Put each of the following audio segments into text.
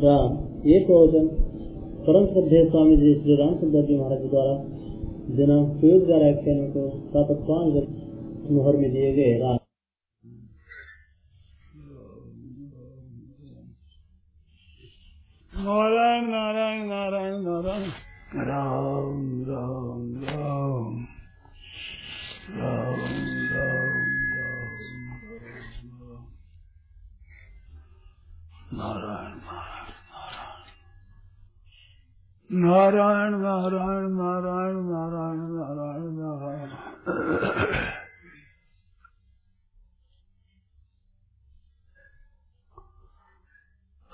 राम। ये प्रवचन परम श्रद्धे स्वामी जी श्री रामचंद्र जी महाराज द्वारा दिनांक ग्यारह इक्यानवे को सात पाँच मोहर में दिए गए राम। नारायण नारायण नारायण नारायण। राम राम। राम राम राम राम। नारायण। नारायण नारायण नारायण नारायण नारायण नारायण।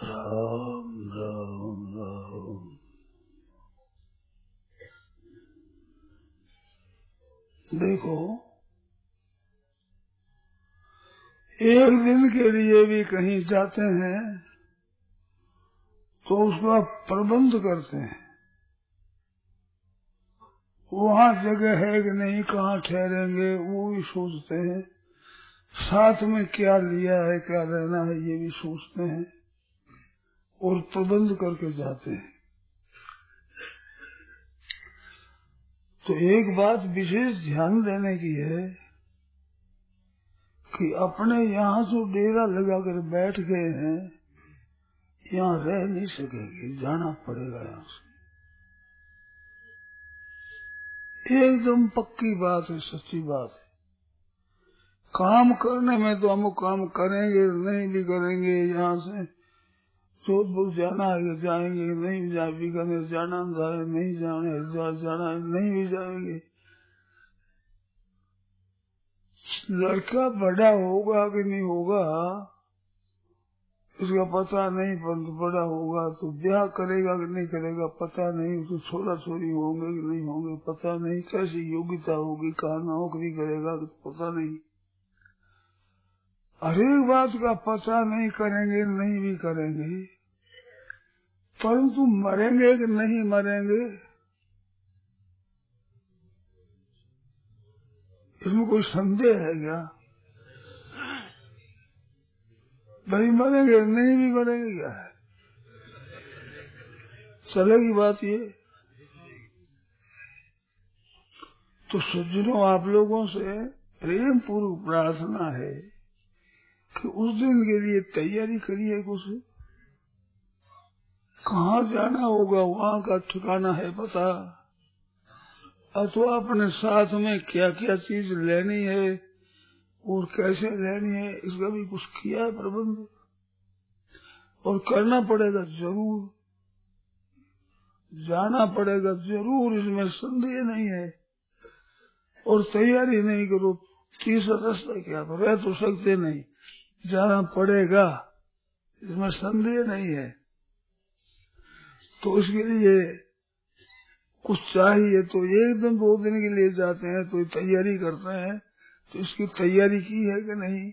राम राम राम। देखो, एक दिन के लिए भी कहीं जाते हैं तो उसका प्रबंध करते हैं। वहाँ जगह है कि नहीं, कहाँ ठहरेंगे, वो भी सोचते हैं। साथ में क्या लिया है, क्या रहना है, ये भी सोचते हैं और प्रबंध करके जाते हैं। तो एक बात विशेष ध्यान देने की है कि अपने यहाँ जो डेरा लगाकर बैठ गए हैं, यहाँ रह नहीं सकेंगे, जाना पड़ेगा यहाँ से। एकदम पक्की बात है, सच्ची बात है। काम करने में तो हम काम करेंगे, नहीं भी करेंगे, यहाँ से जोधपुर जाना है जाएँगे, नहीं जा, बीकानेर जाना, जाए, नहीं जाना हरिद्वार जाना है, नहीं भी जाएँगे। लड़का बड़ा होगा कि नहीं होगा उसका पता नहीं परंतु बड़ा होगा तो ब्याह करेगा कि नहीं करेगा, पता नहीं, उसको छोरा छोरी होंगे कि नहीं होंगे, पता नहीं, कैसी योग्यता होगी, कहा नौकरी करेगा तो पता नहीं। हरेक बात का पता नहीं करेंगे, नहीं भी करेंगे। परंतु मरेंगे कि नहीं मरेंगे, इसमें कोई संदेह है क्या? भाई मरेंगे, नहीं भी मरेंगे क्या? है चलेगी बात ये। तो सज्जनों, आप लोगों से प्रेम पूर्व प्रार्थना है कि उस दिन के लिए तैयारी करिए कुछ। कहाँ जाना होगा, वहाँ का ठिकाना है पता। अथवा अपने साथ में क्या क्या चीज़ लेनी है और कैसे रहनी है, इसका भी कुछ किया है प्रबंध। और करना पड़ेगा ज़रूर। जाना पड़ेगा ज़रूर, इसमें संदेह नहीं है। और तैयारी नहीं करो तीसरा रास्ता क्या रह तो सकते नहीं। जाना पड़ेगा, इसमें संदेह नहीं है। तो इसके लिए कुछ चाहिए तो एक दिन, दो दिन के लिए जाते हैं तो तैयारी करते हैं। तो इसकी तैयारी की है कि नहीं?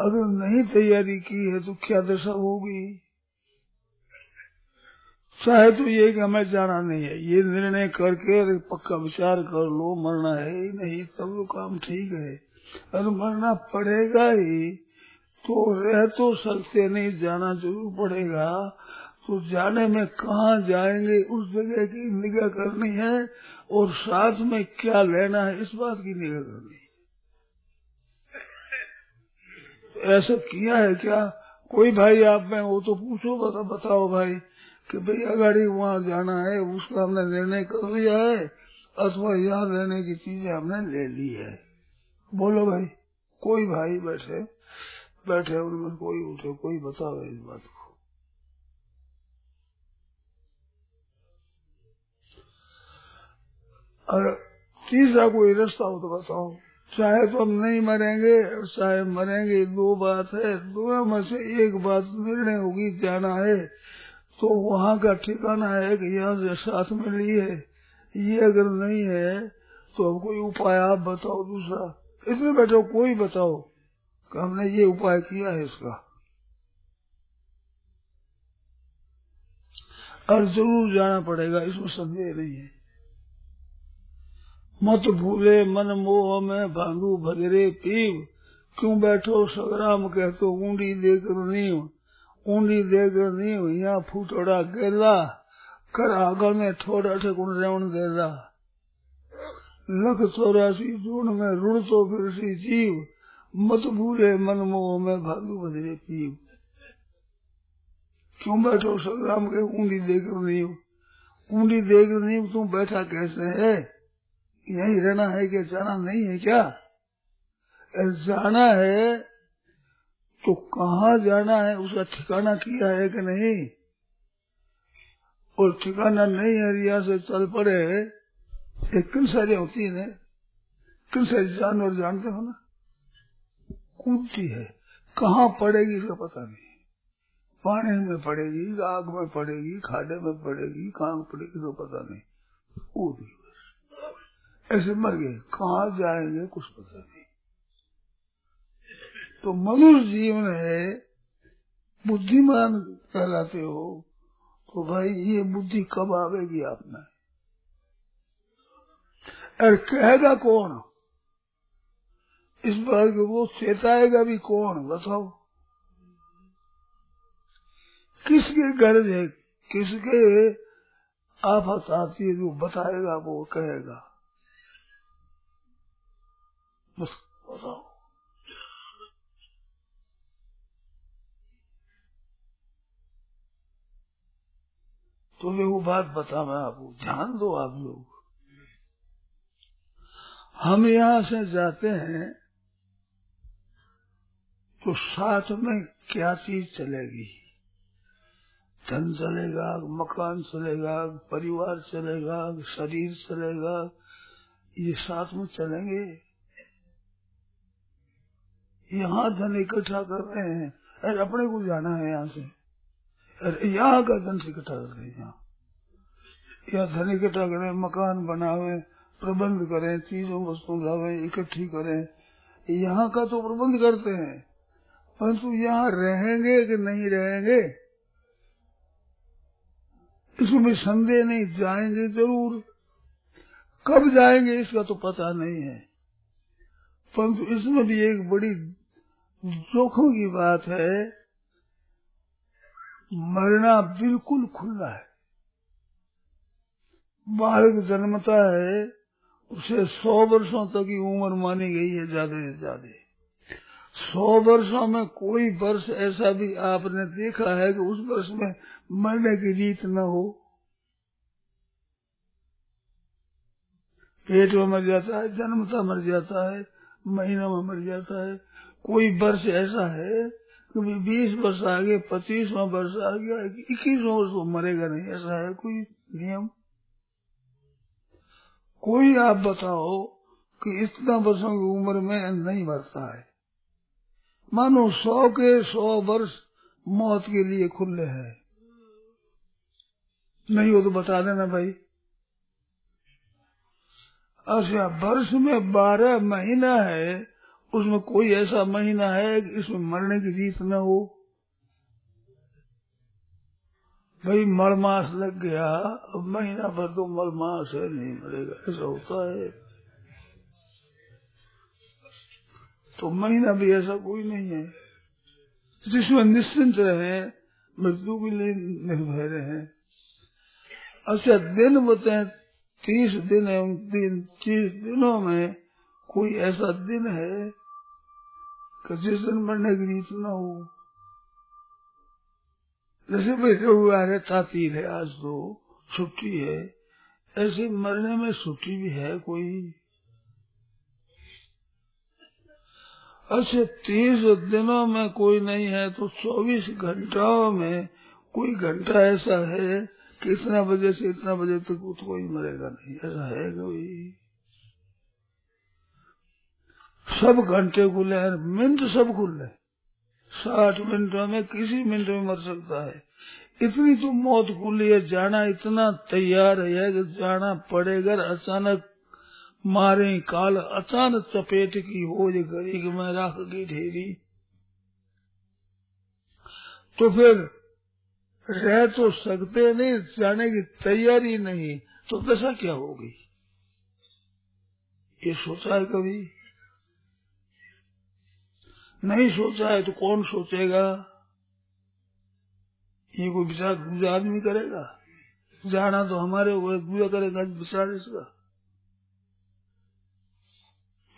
अगर नहीं तैयारी की है तो क्या दशा होगी? चाहे तो ये कि हमें जाना नहीं है। ये निर्णय करके पक्का विचार कर लो, मरना है ही नहीं, तब तो काम ठीक है। अगर मरना पड़ेगा ही तो रह तो सकते नहीं, जाना ज़रूर पड़ेगा। तो जाने में कहा जाएँगे? उस जगह की निगाह करनी है। और साथ में क्या लेना है इस बात की निगाह करनी तो ऐसा किया है क्या? कोई भाई आप में वो तो पूछो बता, बताओ भाई कि भाई अगाड़ी वहाँ जाना है उसका हमने निर्णय कर लिया है अथवा यहाँ रहने की चीज़ें हमने ले ली है। बोलो भाई कोई भाई बैठे बैठे उनमें कोई उठे कोई बताओ इस बात को। और तीसरा कोई रास्ता हो तो बताओ चाहे तो हम नहीं मरेंगे चाहे मरेंगे, दो बात है, दोनों में से एक बात निर्णय होगी, जाना है। तो वहाँ का ठिकाना है कि यहाँ से साथ में ली है। ये अगर नहीं है तो हम कोई उपाय आप बताओ दूसरा। इसमें बैठो, कोई बताओ कि हमने ये उपाय किया है इसका। और ज़रूर जाना पड़ेगा, इसमें संदेह नहीं है। मत भूले मन मोह में भांगू भगरे पीव। क्यों बैठो सगराम कह तो ऊंडी देकर नीव। ऊंडी देकर नहीं यहाँ फूटोड़ा गेला। कर आगा में थोड़ा से गुण रेवण देला। लख चौरासी जून में रुण तो फिर सी जीव। मत भूले मन मोह में भालू बजरे पीव। क्यों बैठो संग्राम के ऊंडी देकर नहीं ऊंडी देकर नहीं तुम बैठा कैसे है? यही रहना है कि जाना नहीं है क्या? जाना है तो कहा जाना है? उसका ठिकाना किया है कि नहीं? और ठिकाना नहीं है रिया से चल पड़े किन सारी होती है? किन सारी जानवर जानते हो ना कूदती है। कहाँ पड़ेगी इसका पता नहीं। पानी में पड़ेगी, आग में पड़ेगी, खाडे में पड़ेगी, कहाँ पड़ेगी तो पता नहीं। कूद ऐसे मर गए। कहाँ जाएँगे कुछ पता नहीं। तो मनुष्य जीवन है, बुद्धिमान कहलाते हो तो भाई ये बुद्धि कब आवेगी आप में? कहेगा कौन? इस बात को वो चेताएगा भी कौन, बताओ। किसके गर्ज है, किसके आफत आती है जो बताएगा, वो कहेगा। बस बताओ तो मैं वो बात बता मैं आपको ध्यान दो आप लोग हम यहाँ से जाते हैं तो साथ में क्या चीज़ चलेगी? धन चलेगा, मकान चलेगा, परिवार चलेगा, शरीर चलेगा, ये साथ में चलेंगे? यहाँ धन इकट्ठा कर रहे हैं। अरे, अपने को जाना है यहाँ से। अरे, यहाँ का धन से इकट्ठा कर रहे हैं यहाँ। यहाँ धन इकट्ठा करें, मकान बनावे प्रबंध करें, चीज़ों वस्तु लावे इकट्ठी करें। यहाँ का तो प्रबंध करते हैं। परंतु यहाँ रहेंगे कि नहीं रहेंगे? इसमें संदेह नहीं, जाएँगे ज़रूर। कब जाएँगे, इसका तो पता नहीं है। परंतु इसमें भी एक बड़ी जोखों की बात है, मरना बिल्कुल खुला है। बालक जन्मता है, उसे सौ वर्षों तक की उम्र मानी गई है, ज़्यादा से ज़्यादा। सौ वर्षों में कोई वर्ष ऐसा भी आपने देखा है कि उस वर्ष में मरने की रीत न हो। पेट में मर जाता है, जन्मता मर जाता है, महीना में मर जाता है कोई वर्ष ऐसा है कि बीस वर्ष आ आगे, पच्चीसवा वर्ष आ गया इक्कीसवा वर्ष वो मरेगा नहीं, ऐसा है कोई नियम? कोई आप बताओ कि इतना वर्षों की उम्र में नहीं मरता है। मानो सौ के सौ वर्ष मौत के लिए खुले हैं। नहीं हो तो बता देना भाई। अच्छा वर्ष में बारह महीना है उसमें कोई ऐसा महीना है कि इसमें मरने की रीत न हो? भाई मल मास लग गया, अब महीना भर तो मल मास है, नहीं मरेगा, ऐसा होता है। तो महीना भी ऐसा कोई नहीं है। जिसमें निश्चिंत रहे, मृत्यु के लिए निर्भय रहे। अच्छा दिन बताए, तीस दिन एवं दिन तीस दिनों में कोई ऐसा दिन है कि जिस दिन मरने की रीत न हो? जैसे बैठे हुआ है तातील है, आज तो छुट्टी है। ऐसे मरने में छुट्टी भी है कोई? अच्छा तीस दिनों में कोई नहीं है तो चौबीस घंटाओं में कोई घंटा ऐसा है कि इतना बजे से इतना बजे तक तो कोई मरेगा नहीं? ऐसा है कोई? सब घंटे खुले हैं, मिनट सब खुले साठ मिनटों में किसी मिनट में मर सकता है। इतनी तो मौत खुली है, जाना इतना तैयार है कि जाना पड़ेगा, अचानक मारे काल, अचानक चपेट की हो जे गरीब में राख की ढेरी। तो फिर रह तो सकते नहीं, जाने की तैयारी नहीं तो दशा क्या होगी ये सोचा है कभी? नहीं सोचा है तो कौन सोचेगा? ये कोई विचार दूसरा आदमी करेगा? जाना तो हमारे दूसरा करेगा विचार इसका।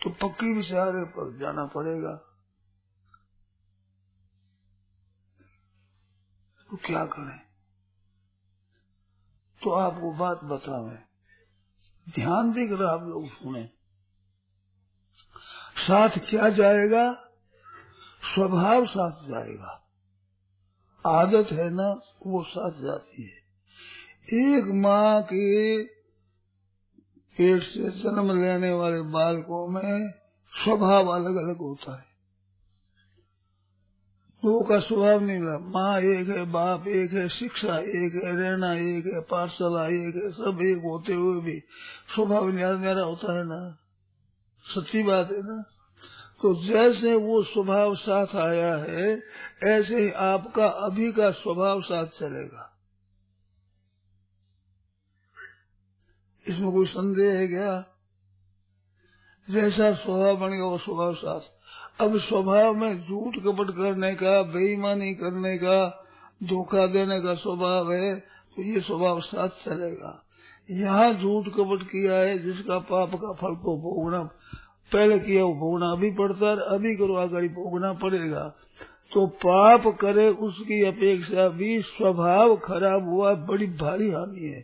तो पक्की विचार है, पर जाना पड़ेगा। तो क्या करें? तो आपको बात बतावे ध्यान देकर आप लोग, सुने। साथ क्या जाएगा? स्वभाव साथ जाएगा। आदत है ना, वो साथ जाती है। एक माँ के पेट से जन्म लेने वाले बालकों में स्वभाव अलग अलग होता है। दो का स्वभाव नहीं मिला माँ एक है, बाप एक है, शिक्षा एक है, रहना एक है, पाठशाला एक है, सब एक होते हुए भी स्वभाव न्यारा न्यारा होता है ना। सच्ची बात है ना। तो जैसे वो स्वभाव साथ आया है, ऐसे ही आपका अभी का स्वभाव साथ चलेगा। इसमें कोई संदेह है क्या? जैसा स्वभाव बनेगा वो स्वभाव साथ। अब स्वभाव में झूठ कपट करने का, बेईमानी करने का, धोखा देने का स्वभाव है तो ये स्वभाव साथ चलेगा। यहाँ झूठ कपट किया है, जिसका पाप का फल को भोगना पहले किया वो भोगना अभी पड़ता है अभी करो आगे भोगना पड़ेगा। तो पाप करे, उसकी अपेक्षा भी स्वभाव खराब हुआ, बड़ी भारी हानि है।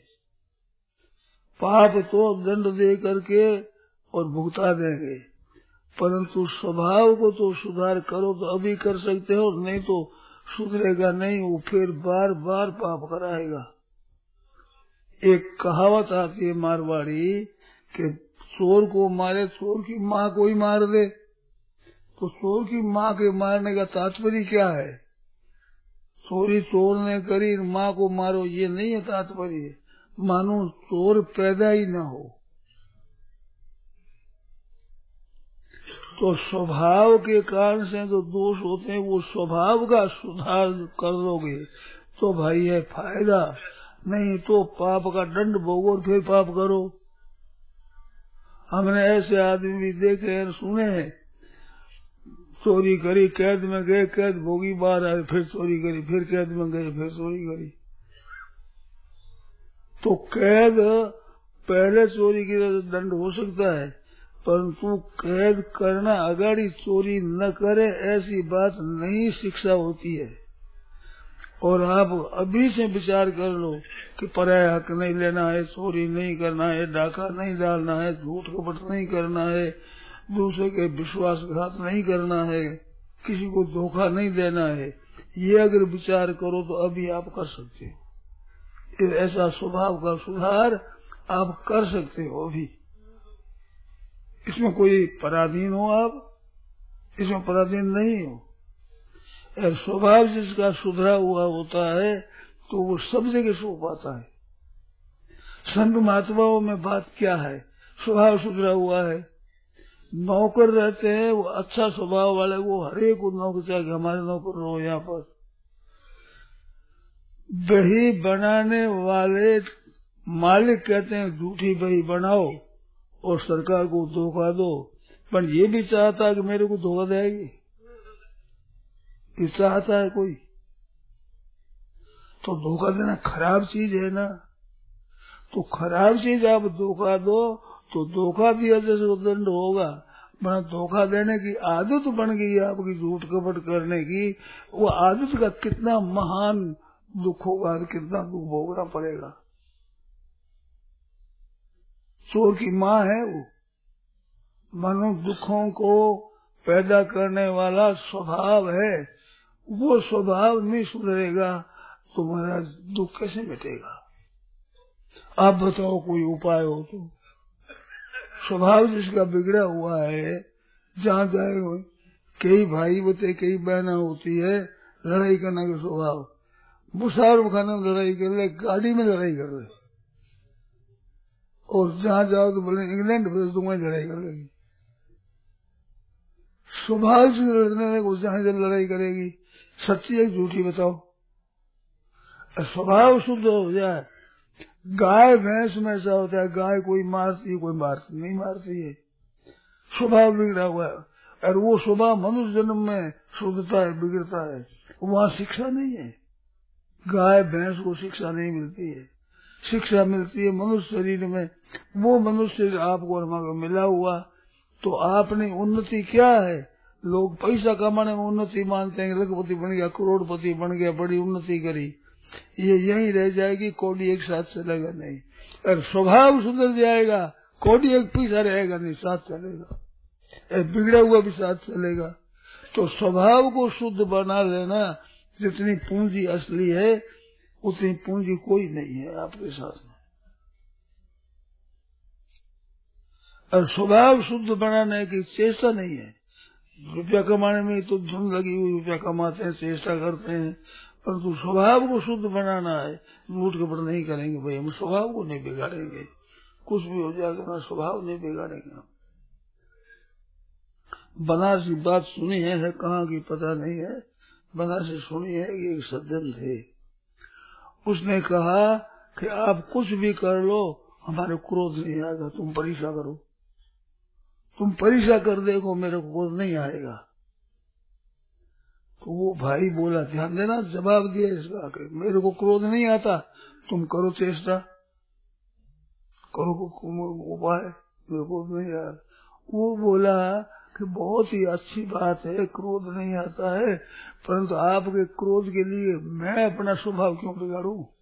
पाप तो दंड दे करके और भुगता देंगे। परंतु स्वभाव को तो सुधार करो तो अभी कर सकते हो, नहीं तो सुधरेगा नहीं, वो फिर बार बार पाप कराएगा। एक कहावत आती है मारवाड़ी कि चोर को मारे चोर की माँ को ही मार दे। तो चोर की माँ के मारने का तात्पर्य क्या है? चोरी चोर ने करी, माँ को मारो, ये नहीं है तात्पर्य। मानो चोर पैदा ही न हो। तो स्वभाव के कारण से जो दोष होते हैं, वो स्वभाव का सुधार कर लोगे तो भाई है फ़ायदा। नहीं तो पाप का दंड भोगो और फिर पाप करो। हमने ऐसे आदमी भी देखे हैं सुने। हैं चोरी करी, कैद में गए, कैद भोगी बाहर आए, फिर चोरी करी, फिर कैद में गए, फिर चोरी करी। तो कैद पहले चोरी की दंड हो सकता है, परंतु कैद करना अगाड़ी चोरी न करे ऐसी बात नहीं शिक्षा होती है। और आप अभी से विचार कर लो कि पराया हक नहीं लेना है, चोरी नहीं करना है, डाका नहीं डालना है, झूठ कपट नहीं करना है, दूसरे के विश्वासघात नहीं करना है, किसी को धोखा नहीं देना है। ये अगर विचार करो तो अभी आप कर सकते हो ऐसा स्वभाव का सुधार आप कर सकते हो अभी। इसमें कोई पराधीन हो आप? इसमें पराधीन नहीं हो। और स्वभाव जिसका सुधरा हुआ होता है तो वो सब जगह सो पाता है। संत महात्माओं में बात क्या है? स्वभाव सुधरा हुआ है। नौकर रहते हैं, वो अच्छा स्वभाव वाले, वो हरेक नौकर चाहे हमारे नौकर रहो यहाँ पर। बही बनाने वाले मालिक कहते हैं, झूठी बही बनाओ और सरकार को धोखा दो। पर ये भी चाहता कि मेरे को धोखा देगी ये चाहता है कोई। तो धोखा देना खराब चीज़ है ना। तो खराब चीज़ आप धोखा दो तो धोखा दिया जैसे दंड होगा। बना धोखा देने की आदत बन गई आपकी झूठ कपट करने की। वो आदत का कितना महान दुख होगा, कितना दुख भोगना पड़ेगा। चोर की माँ है वो। मनो दुखों को पैदा करने वाला स्वभाव है। वो स्वभाव नहीं सुधरेगा तो महाराज दुख कैसे मिटेगा? आप बताओ कोई उपाय हो तो। स्वभाव जिसका बिगड़ा हुआ है, जहाँ जाए कई भाई होते कई बहना होती है, लड़ाई करने का स्वभाव। मुशार खाना में लड़ाई कर ले, गाड़ी में लड़ाई कर ले। और जहाँ जाओ तो बोले, इंग्लैंड भेज दूँगा लड़ाई कर लेगी। स्वभाव से लड़ने को जहाँ जब लड़ाई करेगी सच्ची एक झूठी बताओ। स्वभाव शुद्ध हो जाए। गाय, भैंस में ऐसा होता है, गाय कोई मारती है, कोई मारती, नहीं मारती है। स्वभाव बिगड़ा हुआ है। और वो स्वभाव मनुष्य जन्म में शुद्धता है, बिगड़ता है। वहाँ शिक्षा नहीं है। गाय, भैंस को शिक्षा नहीं मिलती है। शिक्षा मिलती है मनुष्य शरीर में। वो मनुष्य आपको मिला हुआ। तो आपने उन्नति क्या है? लोग पैसा कमाने में उन्नति मानते हैं लखपति बन गया, करोड़पति बन गया, बड़ी उन्नति करी। ये यही रह जाएगी, कोडी एक साथ चलेगा नहीं। अगर स्वभाव सुधर जाएगा, कोडी एक पीछा रहेगा नहीं, साथ चलेगा बिगड़ा हुआ भी साथ चलेगा तो स्वभाव को शुद्ध बना लेना, जितनी पूंजी असली है, उतनी पूंजी कोई नहीं है आपके साथ में। और स्वभाव शुद्ध बनाने की चेष्टा नहीं है रुपया कमाने में तो धुन लगी हुई रुपया कमाते हैं चेष्टा करते हैं परंतु स्वभाव को शुद्ध बनाना है झूठ कपड़ नहीं करेंगे भाई हम स्वभाव को नहीं बिगाड़ेंगे। कुछ भी हो जाएगा ना स्वभाव नहीं बिगाड़ेंगे हम। बनारसी बात सुनी है, है कहाँ की पता नहीं है। बनारसी सुनी है कि एक सज्जन थे। उसने कहा कि आप कुछ भी कर लो हमारे क्रोध नहीं आएगा तुम परीक्षा करो। तुम परीक्षा कर देखो, मेरे को क्रोध नहीं आएगा। तो वो भाई बोला, ध्यान देना, जवाब दिया इसका मेरे को क्रोध नहीं आता, तुम करो चेष्टा। करो उपाय, मेरे को नहीं आ वो बोला कि बहुत ही अच्छी बात है, क्रोध नहीं आता है, परंतु आपके क्रोध के लिए मैं अपना स्वभाव क्यों बिगाड़ू?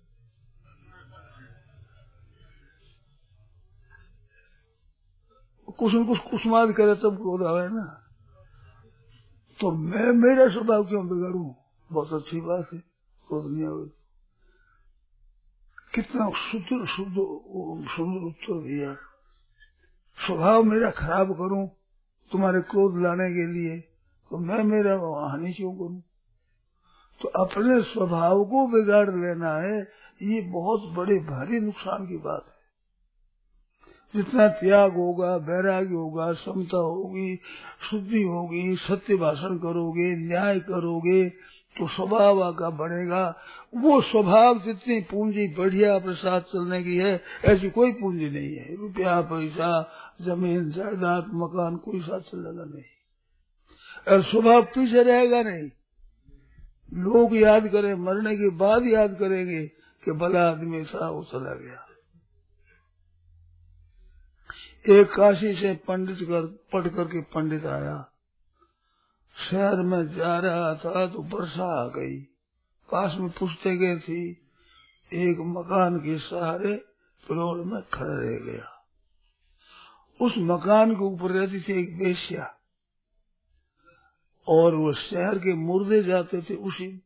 कुछ न कुछ कुसमाद करे तब क्रोध आवे ना। तो मैं मेरा स्वभाव क्यों बिगाड़ू? बहुत अच्छी बात है, क्रोध नहीं आवे कितना शुद्ध शुद्ध सुंदर उत्तर दिया। स्वभाव मेरा खराब करूँ तुम्हारे क्रोध लाने के लिए तो मैं मेरा हानि क्यों करूँ? तो अपने स्वभाव को बिगाड़ लेना है, ये बहुत बड़े भारी नुकसान की बात है। जितना त्याग होगा वैराग्य होगा, समता होगी, शुद्धि होगी, सत्य भाषण करोगे, न्याय करोगे तो स्वभाव आपका बढ़ेगा। वो स्वभाव जितनी पूंजी बढ़िया अपने साथ चलने की है, ऐसी कोई पूंजी नहीं है। रुपया, पैसा, ज़मीन, जायदाद, मकान, कोई साथ चलेगा नहीं। और स्वभाव पीछे रहेगा नहीं। लोग याद करें, मरने के बाद याद करेंगे कि भला आदमी सा वो चला गया। एक काशी से पंडित कर, पढ़ करके पंडित आया। शहर में जा रहा था तो वर्षा आ गई। पास में पुछते गए थी, एक मकान के सहारे रोड में खड़ा रह गया। उस मकान के ऊपर रहती थी एक बेश्या और वो शहर के मुर्दे जाते थे उसी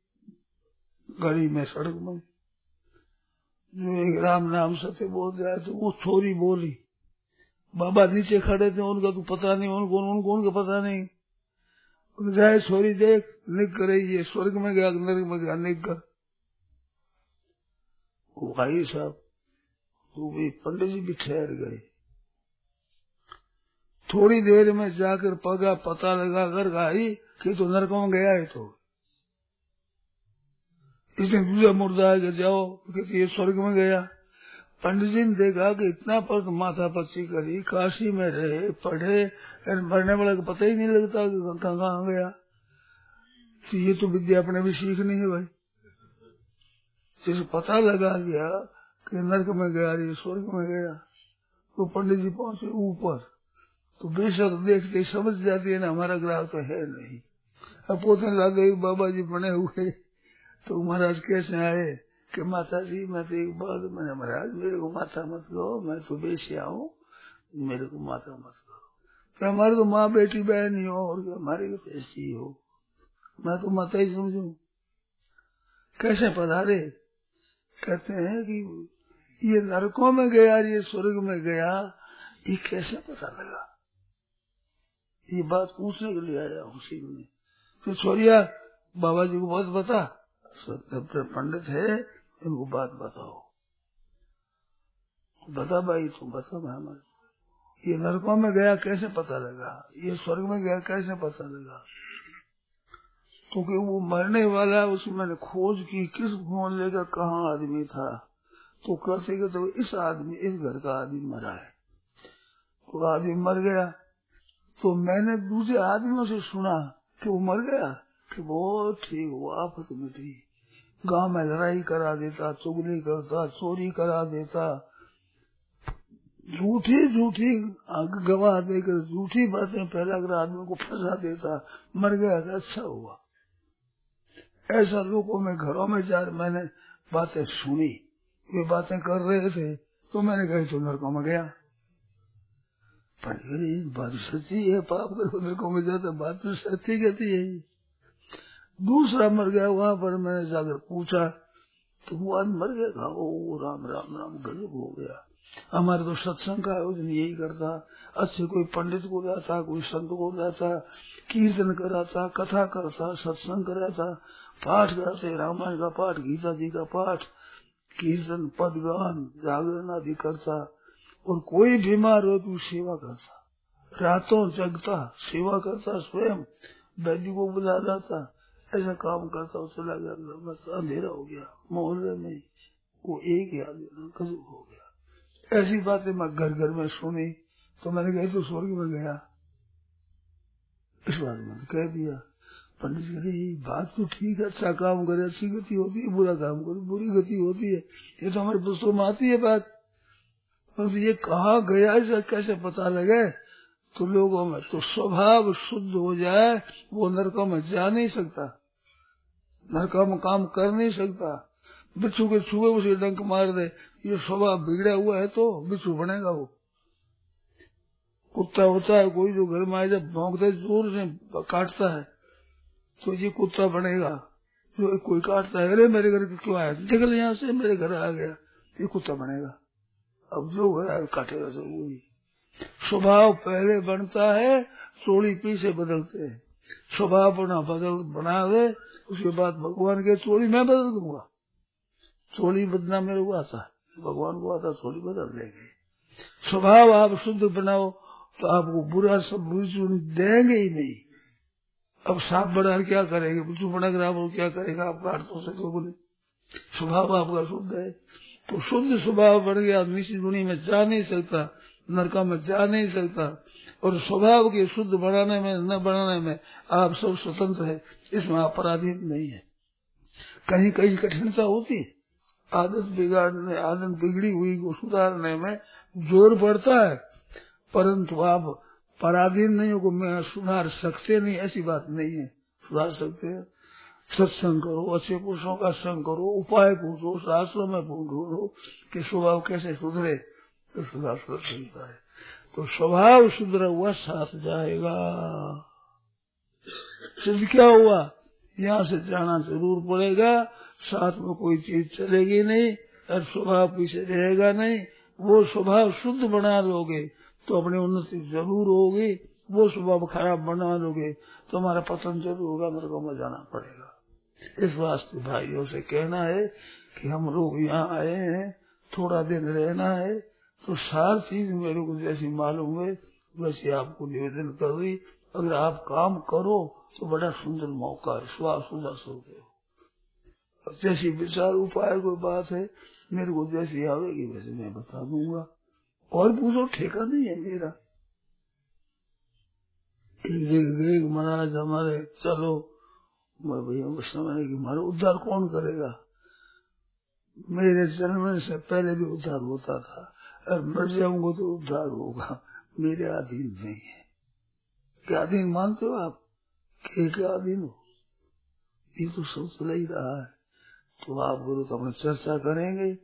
गली में सड़क में। जो एक राम नाम सत्य बोल जाए तो वो थोड़ी बोली। बाबा नीचे खड़े थे, उनका तो पता नहीं, उनको उनको, उनका पता नहीं। जाए छोरी, देख, निक कर, ये स्वर्ग में गया, नरक में गया, निक कर। भाई साहब तो भी पंडित जी भी ठहर गए थोड़ी देर में जाकर पगा, पता लगा कर आई कि तो नरक में गया है तो। इसने दूसरा मुर्दा है जाओ, कि ये स्वर्ग में गया। पंडित जी ने देखा कि इतना पर माथा पच्ची करी, काशी में रहे, पढ़े मरने वाले को पता ही नहीं लगता कि कहाँ गया। तो ये तो विद्या अपने भी सीखनी है भाई। जिसे पता लगा गया कि नरक में गया स्वर्ग में गया तो पंडित जी पहुँचे ऊपर। तो बेशक देखते समझ जाती है ना, हमारा ग्राह तो है नहीं। अब पोते लागे बाबा जी बने हुए तो महाराज कैसे आए? कि माता जी, मैं तो एक बार मैंने महाराज मेरे को माता मत कहो, मैं सुबह से हूँ मेरे को माता मत कहो तो हमारे तो माँ बेटी बहन ही हो, और हमारे को तो ऐसी हो मैं तो माता ही समझू। कैसे पधारे? कहते हैं कि ये नरकों में गया, ये स्वर्ग में गया, ये कैसे पता लगा? ये बात पूछने के लिए आया हूँ में। तो छोरिया, बाबा जी को बहुत बता पंडित है इनको बात बताओ। बता भाई, तुम बता मैं हमारे ये नरकों में गया कैसे पता लगा? ये स्वर्ग में गया कैसे पता लगा? क्योंकि वो मरने वाला उसमें मैंने खोज की, किस मोहल्ले लेकर कहा आदमी था। तो कहते कि तो इस आदमी, इस घर का आदमी मरा है। तो आदमी मर गया। तो मैंने दूसरे आदमियों से सुना कि वो मर गया, कि बहुत ठीक वो आफत मिटी गाँव में लड़ाई करा देता, चुगली करता, चोरी करा देता। झूठी झूठी गवाह देकर, झूठी बातें फैला कर आदमी को फंसा देता, मर गया तो अच्छा हुआ। ऐसा लोगों में, घरों में जा मैंने बातें सुनी। वे बातें कर रहे थे तो मैंने कही तो नरकों में गया। पर बात सच्ची है, पाप कर नरकों में जाता, बात तो सच्ची कहती है। दूसरा मर गया, वहाँ पर मैंने जाकर पूछा तो वो आज मर गया था ओ, राम राम राम, गजब हो गया। हमारे तो सत्संग का आयोजन यही करता, अच्छे कोई पंडित को जाता कोई संत को जाता कीर्तन कराता, कथा करता, सत्संग कराता, पाठ करते, रामायण का पाठ, गीता जी का पाठ, कीर्तन, पदगान, जागरण आदि करता, और कोई बीमार हो तो सेवा करता। रातों जगता, सेवा करता, स्वयं, वैद्य को बुला जाता ऐसा काम करता वो चला गया बस अंधेरा हो गया, मोहल्ले में वो एक ही आदमी कजू हो गया। ऐसी बातें मैं घर घर में सुनी तो मैंने कही तो स्वर्ग में गया। इस बात में कह दिया। पंडित जी बात तो ठीक है अच्छा काम करे, अच्छी गति होती है, बुरा काम करे, बुरी गति होती है। ये तो हमारे पुस्तकों में आती है बात। परंतु ये कहा गया ऐसा कैसे पता लगे? तो लोगों में तो स्वभाव शुद्ध हो जाए, वो नरकों में जा नहीं सकता। नरकों में काम कर नहीं सकता। बिच्छू के छुए उसे डंक मार दे। ये स्वभाव बिगड़ा हुआ है तो बिच्छू बनेगा वो। कुत्ता होता है, कोई जो घर में आए जब भौंकते ज़ोर से काटता है तो ये कुत्ता बनेगा। जो कोई काटता है, अरे मेरे घर क्यों आया? निकल यहाँ से, मेरे घर आ गया। ये कुत्ता बनेगा। अब जो घर आया काटेगा वही स्वभाव पहले बनता है चोड़ी पीछे बदलते हैं। स्वभाव बना बदल बना दे उसके बाद भगवान के चोड़ी मैं बदल दूँगा। चोली बदना मेरे को आता भगवान को आता चोली बदल देंगे। स्वभाव आप शुद्ध बनाओ तो आपको बुरा सब बुरी देंगे ही नहीं। अब सांप बना क्या करेंगे? बिल्चू बना कर आप क्या करेगा? आप काट तो सके बोले स्वभाव आपका शुद्ध है। तो शुद्ध स्वभाव बढ़ गया निश्चित दुनिया में जा नहीं सकता। नरका में जा नहीं सकता। और स्वभाव के शुद्ध बनाने में, न बनाने में आप सब स्वतंत्र है। इसमें अपराधी नहीं है। कहीं कहीं कठिनता होती आदत बिगाड़ने, आदत बिगड़ी हुई को सुधारने में ज़ोर पड़ता है। परंतु आप पराधीन नहीं हो मैं सुधार सकते नहीं, ऐसी बात नहीं है। सुधार सकते हैं। सत्संग करो, अच्छे पुरुषों का संग करो, उपाय पूछो, शास्त्रों में ढूंढो कि स्वभाव कैसे सुधरे। तो सुधार सुधर सकता है तो स्वभाव सुधरा हुआ, साथ जाएगा। सिद्ध क्या हुआ? यहाँ से जाना ज़रूर पड़ेगा। साथ में कोई चीज़ चलेगी नहीं और स्वभाव पीछे रहेगा नहीं। वो स्वभाव शुद्ध बना लोगे तो अपनी उन्नति ज़रूर होगी। वो स्वभाव खराब बना लोगे तो हमारा पतन ज़रूर होगा, मेरे को जाना पड़ेगा। इस वास्ते भाइयों से कहना है कि हम लोग यहाँ आए हैं, थोड़ा दिन रहना है तो सार चीज़ मेरे को जैसी मालूम है वैसे आपको निवेदन कर रही, अगर आप काम करो तो बड़ा सुंदर मौका है, श्वास उदास हो गए जैसी विचार उपाय कोई बात है, मेरे को जैसी आवेगी वैसे मैं बता दूँगा। और पूछो, ठेका नहीं है मेरा। महाराज हमारे, चलो। मैं भैया समझ कि, हमारा उद्धार कौन करेगा? मेरे जन्म से पहले भी उद्धार होता था। और मर जाऊँगा तो उद्धार होगा। मेरे अधीन नहीं है। क्या अधीन मानते हो आप? के क्या अधीन हो? ये तो सब चला ही रहा है। तो आप गुरु तो अपने चर्चा करेंगे।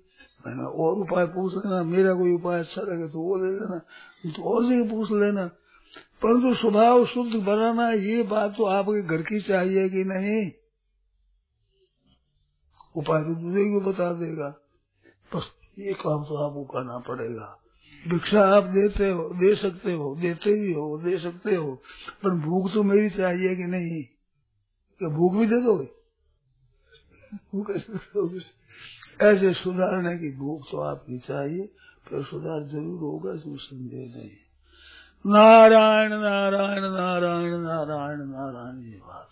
मैंने और उपाय पूछ लेना। मेरा कोई उपाय अच्छा लगे तो वो ले लेना। तो और से पूछ लेना। परंतु स्वभाव शुद्ध बनाना ये बात तो आपके घर की चाहिए कि नहीं? उपाय तो दूसरे को बता देगा। बस ये काम तो आपको करना पड़ेगा। भिक्षा आप देते हो, दे सकते हो, देते भी हो, दे सकते हो, पर भूख तो मेरी चाहिए कि नहीं? क्या भूख भी दे दोगे? ऐसे सुधारने की भूख तो आपकी चाहिए फिर सुधार ज़रूर होगा इसमें संदेह नहीं। नारायण नारायण नारायण नारायण नारायण, ये बात